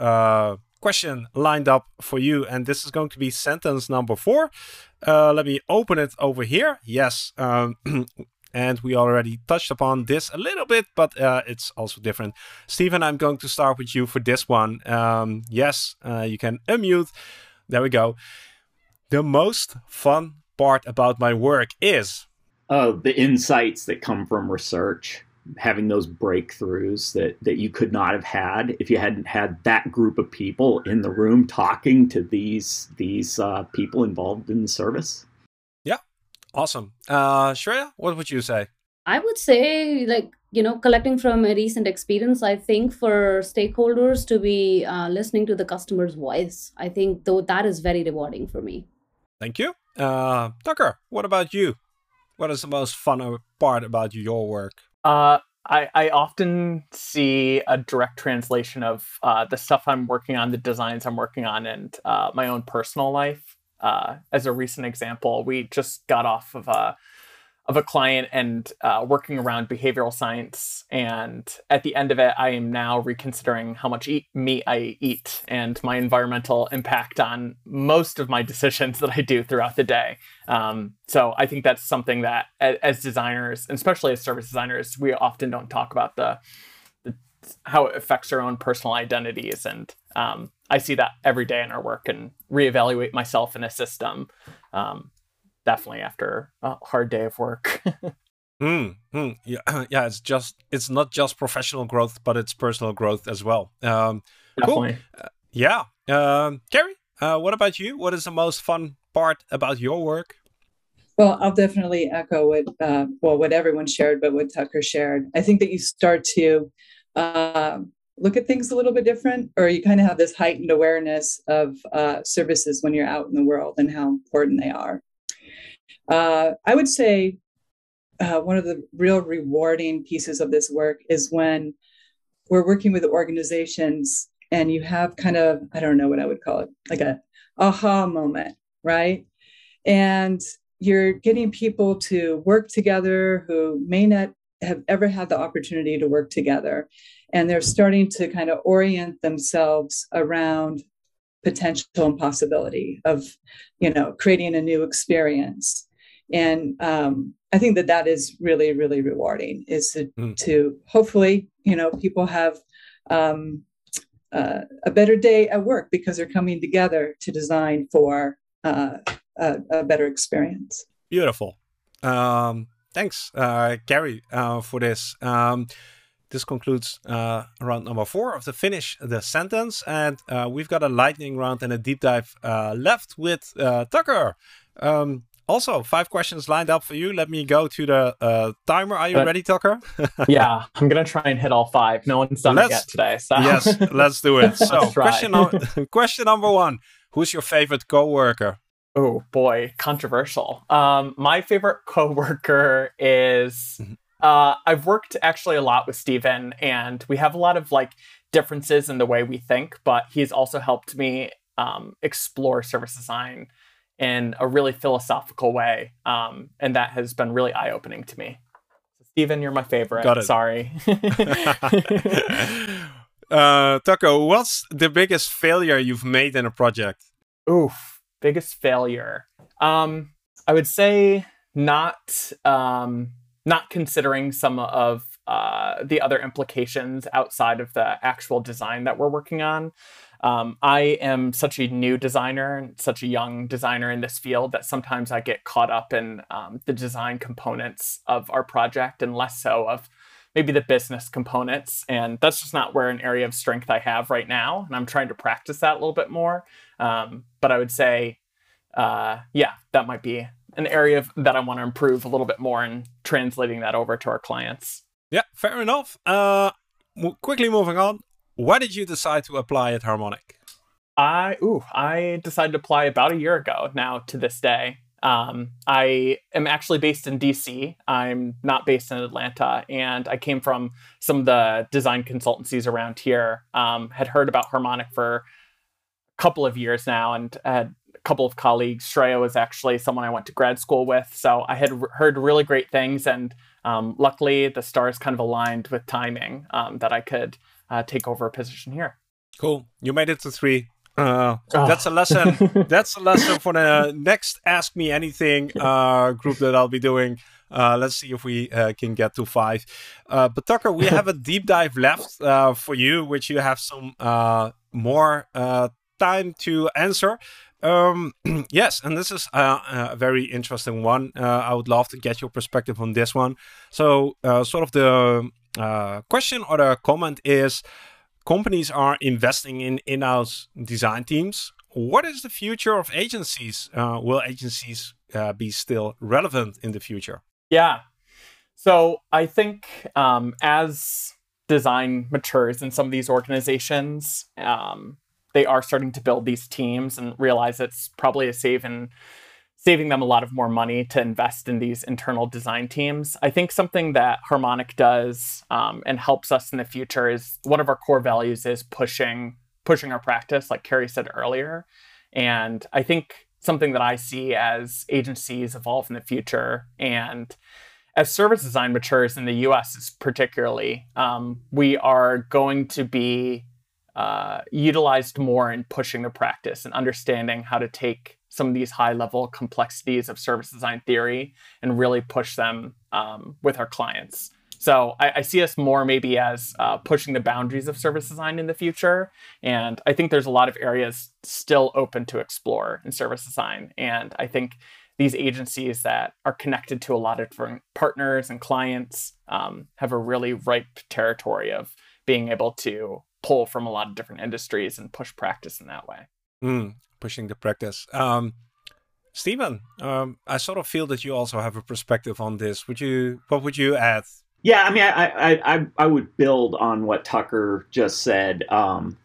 question lined up for you, and this is going to be sentence number four. let me open it over here. Yes. Um, and we already touched upon this a little bit, but uh, it's also different. Stephen, I'm going to start with you for this one. Um, yes, uh, you can unmute. There we go. The most fun part about my work is oh, the insights that come from research. Having those breakthroughs that that you could not have had if you hadn't had that group of people in the room talking to these these uh, people involved in the service. Yeah, awesome. Uh, Shreya, what would you say? I would say, like, you know, collecting from a recent experience, I think for stakeholders to be uh, listening to the customer's voice, I think though that is very rewarding for me. Thank you. Uh, Tucker, what about you? What is the most fun part about your work? Uh, I, I often see a direct translation of uh, the stuff I'm working on, the designs I'm working on, and uh, my own personal life. Uh, as a recent example, we just got off of a of a client and uh, working around behavioral science. And at the end of it, I am now reconsidering how much eat, meat I eat and my environmental impact on most of my decisions that I do throughout the day. Um, so I think that's something that, as designers, and especially as service designers, we often don't talk about the, the how it affects our own personal identities and um, I see that every day in our work and reevaluate myself in a system. Um, definitely after a hard day of work. mm, mm, yeah, yeah. It's just it's not just professional growth, but it's personal growth as well. Um, definitely. Cool. Uh, yeah, um, Carrie. Uh, what about you? What is the most fun part about your work? Well, I'll definitely echo what uh, well what everyone shared, but what Tucker shared. I think that you start to um, look at things a little bit different, or you kind of have this heightened awareness of uh, services when you're out in the world and how important they are. Uh, I would say uh, one of the real rewarding pieces of this work is when we're working with organizations and you have kind of, I don't know what I would call it, like a, aha moment, right? And you're getting people to work together who may not have ever had the opportunity to work together. And they're starting to kind of orient themselves around potential and possibility of, you know, creating a new experience. And um, I think that that is really, really rewarding. Is to, mm. to hopefully, you know, people have um, uh, a better day at work because they're coming together to design for uh, a, a, better experience. Beautiful. Um, thanks, uh, Carrie, uh, for this. Um, this concludes uh, round number four of the finish the sentence, and uh, we've got a lightning round and a deep dive left with Tucker. Um, also, five questions lined up for you. Let me go to the uh, timer. Are you uh, ready, Tucker? yeah, I'm gonna try and hit all five. No one's done let's, it yet today. So. yes, let's do it. So, question, no question number one: Who's your favorite coworker? Oh boy, controversial. Um, my favorite coworker is. Mm-hmm. Uh, I've worked actually a lot with Steven, and we have a lot of like differences in the way we think, but he's also helped me um, explore service design in a really philosophical way. Um, and that has been really eye opening to me. So, Steven, you're my favorite. Got it. Sorry. uh, Tucker, what's the biggest failure you've made in a project? Oof, biggest failure. Um, I would say not um, not considering some of uh, the other implications outside of the actual design that we're working on. Um, I am such a new designer and such a young designer in this field that sometimes I get caught up in um, the design components of our project and less so of maybe the business components. And that's just not where an area of strength I have right now. And I'm trying to practice that a little bit more. Um, but I would say, uh, yeah, that might be an area of, that I want to improve a little bit more in translating that over to our clients. Yeah, fair enough. Uh, quickly moving on. Why did you decide to apply at Harmonic? I ooh, I decided to apply about a year ago now to this day. Um, I am actually based in DC. I'm not based in Atlanta, and I came from some of the design consultancies around here. Um, had heard about Harmonic for a couple of years now, and had a couple of colleagues. Shreya was actually someone I went to grad school with, so I had heard really great things. And um, luckily, the stars kind of aligned with timing um, that I could uh, take over a position here. Cool. You made it to three. Uh, oh. That's a lesson. that's a lesson for the next Ask Me Anything uh, group that I'll be doing. Uh, let's see if we uh, can get to five. Uh, but Tucker, we have a deep dive left uh, for you, which you have some uh, more uh, time to answer. Um, yes, and this is a very interesting one. I would love to get your perspective on this one. So, sort of the uh, question or the comment is companies are investing in in-house design teams. What is the future of agencies? Uh, will agencies uh, be still relevant in the future? Yeah. So I think um, as design matures in some of these organizations, um, they are starting to build these teams and realize it's probably a save in saving them a lot of more money to invest in these internal design teams. I think something that Harmonic does um, and helps us in the future is one of our core values is pushing pushing our practice, like Carrie said earlier. And I think something that I see as agencies evolve in the future and as service design matures in the US is particularly, um, we are going to be uh, utilized more in pushing the practice and understanding how to take some of these high level complexities of service design theory and really push them um, with our clients. So I, I, see us more maybe as uh, pushing the boundaries of service design in the future. And I think there's a lot of areas still open to explore in service design. And I think these agencies that are connected to a lot of different partners and clients um, have a really ripe territory of being able to pull from a lot of different industries and push practice in that way. Mm, pushing the practice. Um, Stephen, um, I sort of feel that you also have a perspective on this. Would you? What would you add? Yeah, I mean, I I I, would build on what Tucker just said. Um,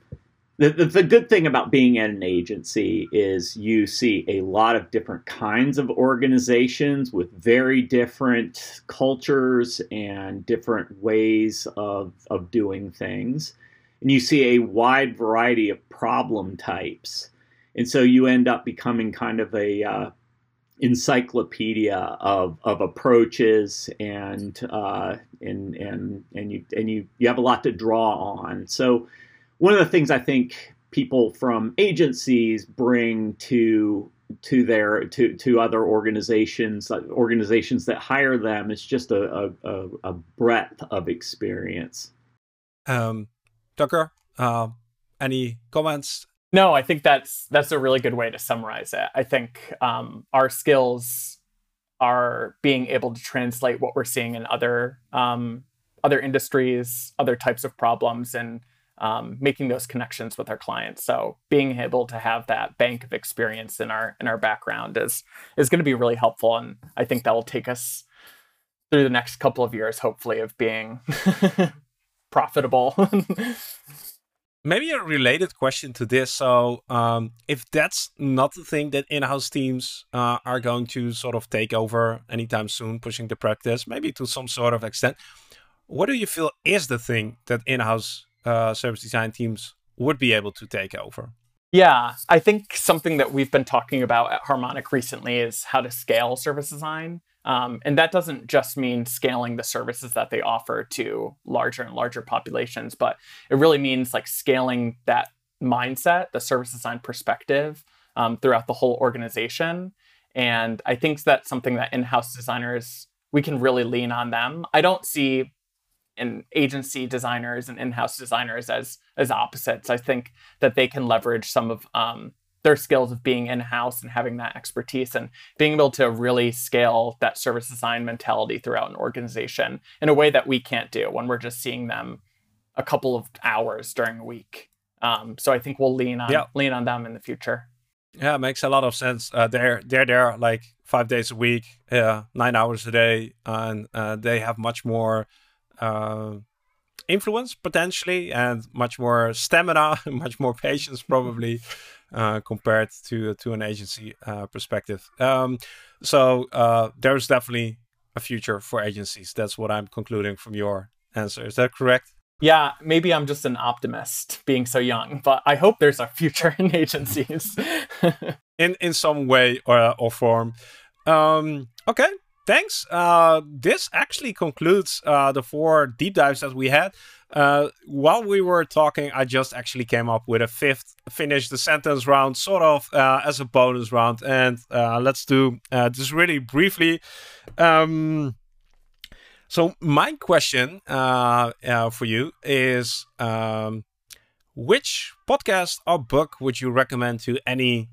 the, the, the good thing about being at an agency is you see a lot of different kinds of organizations with very different cultures and different ways of of doing things, and you see a wide variety of problem types and so you end up becoming kind of a uh, encyclopedia of, of approaches and uh, and and and you and you you have a lot to draw on. So one of the things I think people from agencies bring to to their to to other organizations organizations that hire them is just a a, a breadth of experience. Um, Tucker, uh, any comments no, I think that's that's a really good way to summarize it. I think um, our skills are being able to translate what we're seeing in other um, other industries, other types of problems, and um, making those connections with our clients. So being able to have that bank of experience in our in our background is is going to be really helpful, and I think that will take us through the next couple of years, hopefully, of being profitable. maybe a related question to this. So, um, if that's not the thing that in-house teams uh, are going to sort of take over anytime soon, pushing the practice, maybe to some sort of extent, what do you feel is the thing that in-house uh, service design teams would be able to take over? Yeah, I think something that we've been talking about at Harmonic recently is how to scale service design. Um, and that doesn't just mean scaling the services that they offer to larger and larger populations, but it really means like scaling that mindset, the service design perspective um, throughout the whole organization. And I think that's something that in-house designers we can really lean on them. I don't see in agency designers and in-house designers as as opposites. I think that they can leverage some of um, their skills of being in house and having that expertise and being able to really scale that service design mentality throughout an organization in a way that we can't do when we're just seeing them a couple of hours during a week. Um, so I think we'll lean on yeah. lean on them in the future. Yeah, it makes a lot of sense. Uh, they're they're there like five days a week, uh, nine hours a day, and uh, they have much more uh, influence potentially, and much more stamina, much more patience probably uh, compared to to an agency uh, perspective. Um, so uh, there's definitely a future for agencies. That's what I'm concluding from your answer. Is that correct? Yeah, maybe I'm just an optimist being so young, but I hope there's a future in agencies. in in some way or, or form. Um, okay, thanks. Uh, this actually concludes uh, the four deep dives that we had. Uh, while we were talking, I just actually came up with a fifth finish the sentence round, sort of uh, as a bonus round. And uh, let's do uh, this really briefly. Um, so, my question for you is um, which podcast or book would you recommend to any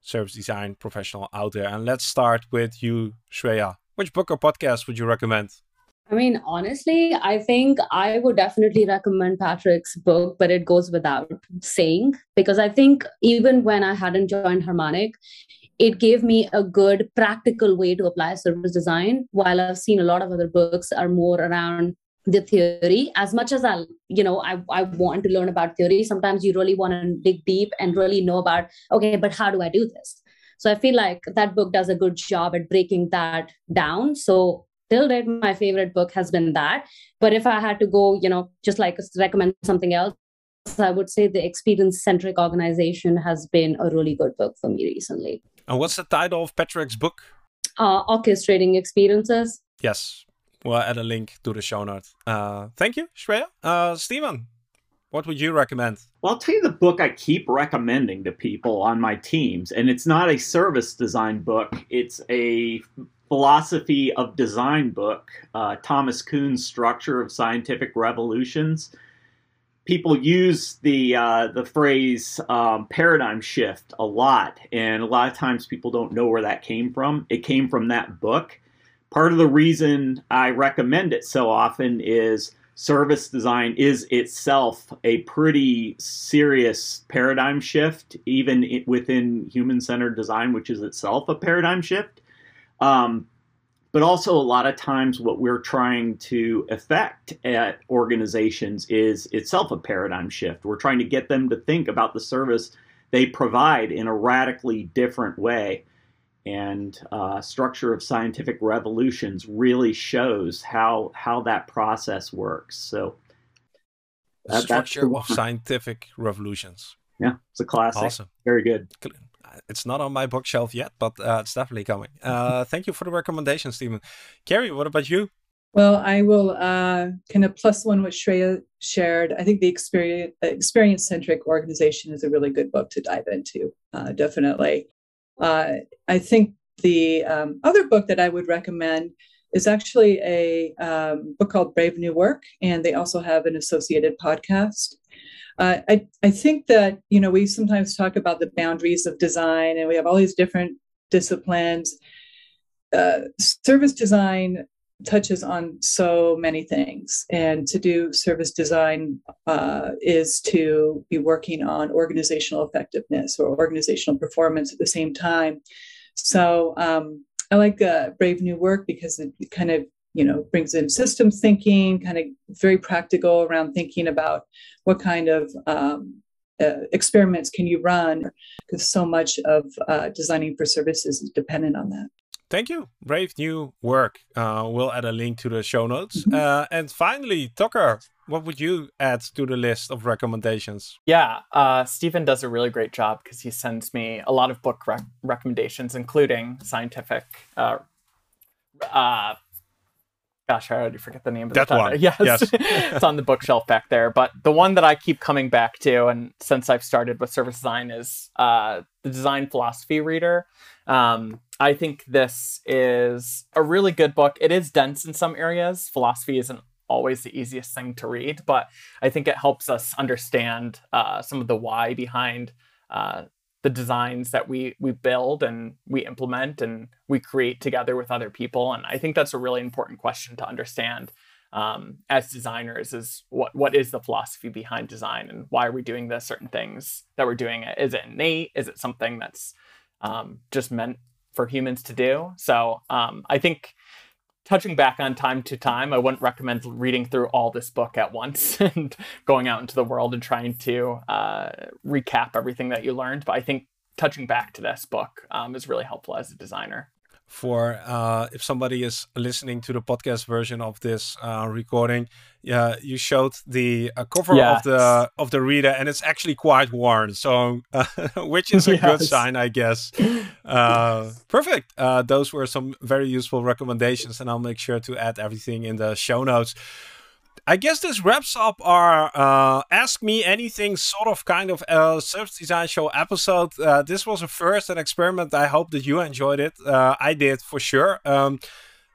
service design professional out there? And let's start with you, Shreya. Which book or podcast would you recommend? I mean, honestly, I think I would definitely recommend Patrick's book, but it goes without saying because I think even when I hadn't joined Harmonic, it gave me a good practical way to apply service design. While I've seen a lot of other books are more around the theory as much as i you know I, I want to learn about theory sometimes you really want to dig deep and really know about okay but how do i do this so i feel like that book does a good job at breaking that down. So till date my favorite book has been that. But if i had to go you know just like recommend something else i would say the experience centric organization has been a really good book for me recently. And what's the title of patrick's book? Uh, orchestrating experiences. Yes. We'll add a link to the show notes. Uh, thank you shreya. Uh, Steven, what would you recommend? Well, I'll tell you the book I keep recommending to people on my teams, and it's not a service design book. It's a philosophy of design book, uh, Thomas Kuhn's Structure of Scientific Revolutions. People use the uh, the phrase um, paradigm shift a lot, and a lot of times people don't know where that came from. It came from that book. Part of the reason I recommend it so often is service design is itself a pretty serious paradigm shift, even within human centered design, which is itself a paradigm shift. Um, but also, a lot of times, what we're trying to effect at organizations is itself a paradigm shift. We're trying to get them to think about the service they provide in a radically different way. And uh, structure of scientific revolutions really shows how how that process works. So, that, structure of scientific revolutions. yeah, it's a classic. Awesome. Very good. It's not on my bookshelf yet, but uh, it's definitely coming. Uh, thank you for the recommendation, Stephen. Carrie, what about you? Well, I will uh, kind of plus one what Shreya shared. I think the experience experience centric organization is a really good book to dive into. Uh, definitely, uh, I think the um, other book that I would recommend is actually a um, book called Brave New Work, and they also have an associated podcast. Uh, I I think that you know we sometimes talk about the boundaries of design, and we have all these different disciplines. Uh, service design touches on so many things. And to do service design uh, is to be working on organizational effectiveness or organizational performance at the same time. So um, I like uh, Brave New Work because it kind of you know brings in systems thinking, kind of very practical around thinking about what kind of um, uh, experiments can you run because so much of uh, designing for services is dependent on that. Thank you. Brave new work. Uh, we'll add a link to the show notes. Mm -hmm. and finally, Tucker, what would you add to the list of recommendations? Yeah, uh, Stephen does a really great job because he sends me a lot of book rec recommendations, including scientific. Uh, uh, gosh, I already forget the name of that the one. Yes, yes. it's on the bookshelf back there. But the one that I keep coming back to, and since I've started with service design, is uh, the Design Philosophy Reader. Um, I think this is a really good book. It is dense in some areas. Philosophy isn't always the easiest thing to read, but I think it helps us understand uh, some of the why behind uh, the designs that we we build and we implement and we create together with other people. And I think that's a really important question to understand um, as designers: is what what is the philosophy behind design and why are we doing the certain things that we're doing? Is it innate? Is it something that's um, just meant for humans to do. So um, I think touching back on time to time, I wouldn't recommend reading through all this book at once and going out into the world and trying to uh, recap everything that you learned. But I think touching back to this book um, is really helpful as a designer for uh, if somebody is listening to the podcast version of this uh, recording. Yeah, you showed the uh, cover yes. of the of the reader, and it's actually quite worn. So, which is a yes. good sign, I guess. Uh, perfect. Uh, those were some very useful recommendations, and I'll make sure to add everything in the show notes. I guess this wraps up our uh, Ask Me Anything sort of kind of uh, service design show episode. Uh, this was a first an experiment. I hope that you enjoyed it. Uh, I did for sure. Um,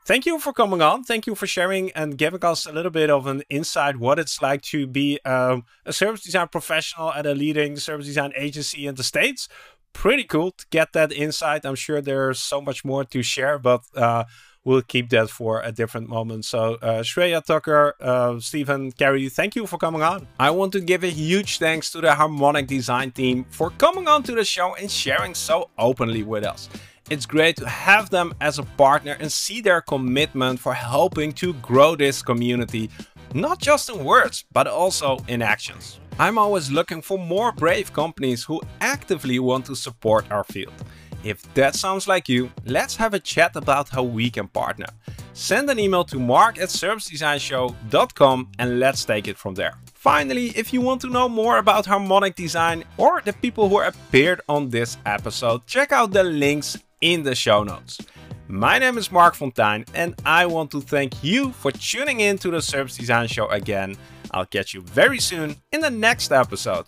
thank you for coming on. Thank you for sharing and giving us a little bit of an insight what it's like to be um, a service design professional at a leading service design agency in the States. Pretty cool to get that insight. I'm sure there's so much more to share, but uh, we'll keep that for a different moment. So uh, Shreya Tucker, uh, Stephen, Carrie, thank you for coming on. I want to give a huge thanks to the Harmonic Design team for coming on to the show and sharing so openly with us. It's great to have them as a partner and see their commitment for helping to grow this community, not just in words, but also in actions. I'm always looking for more brave companies who actively want to support our field. If that sounds like you, let's have a chat about how we can partner. Send an email to mark at servicedesignshow.com and let's take it from there. Finally, if you want to know more about Harmonic Design or the people who appeared on this episode, check out the links in the show notes. My name is Marc Fonteijn and I want to thank you for tuning in to the Service Design Show again. I'll catch you very soon in the next episode.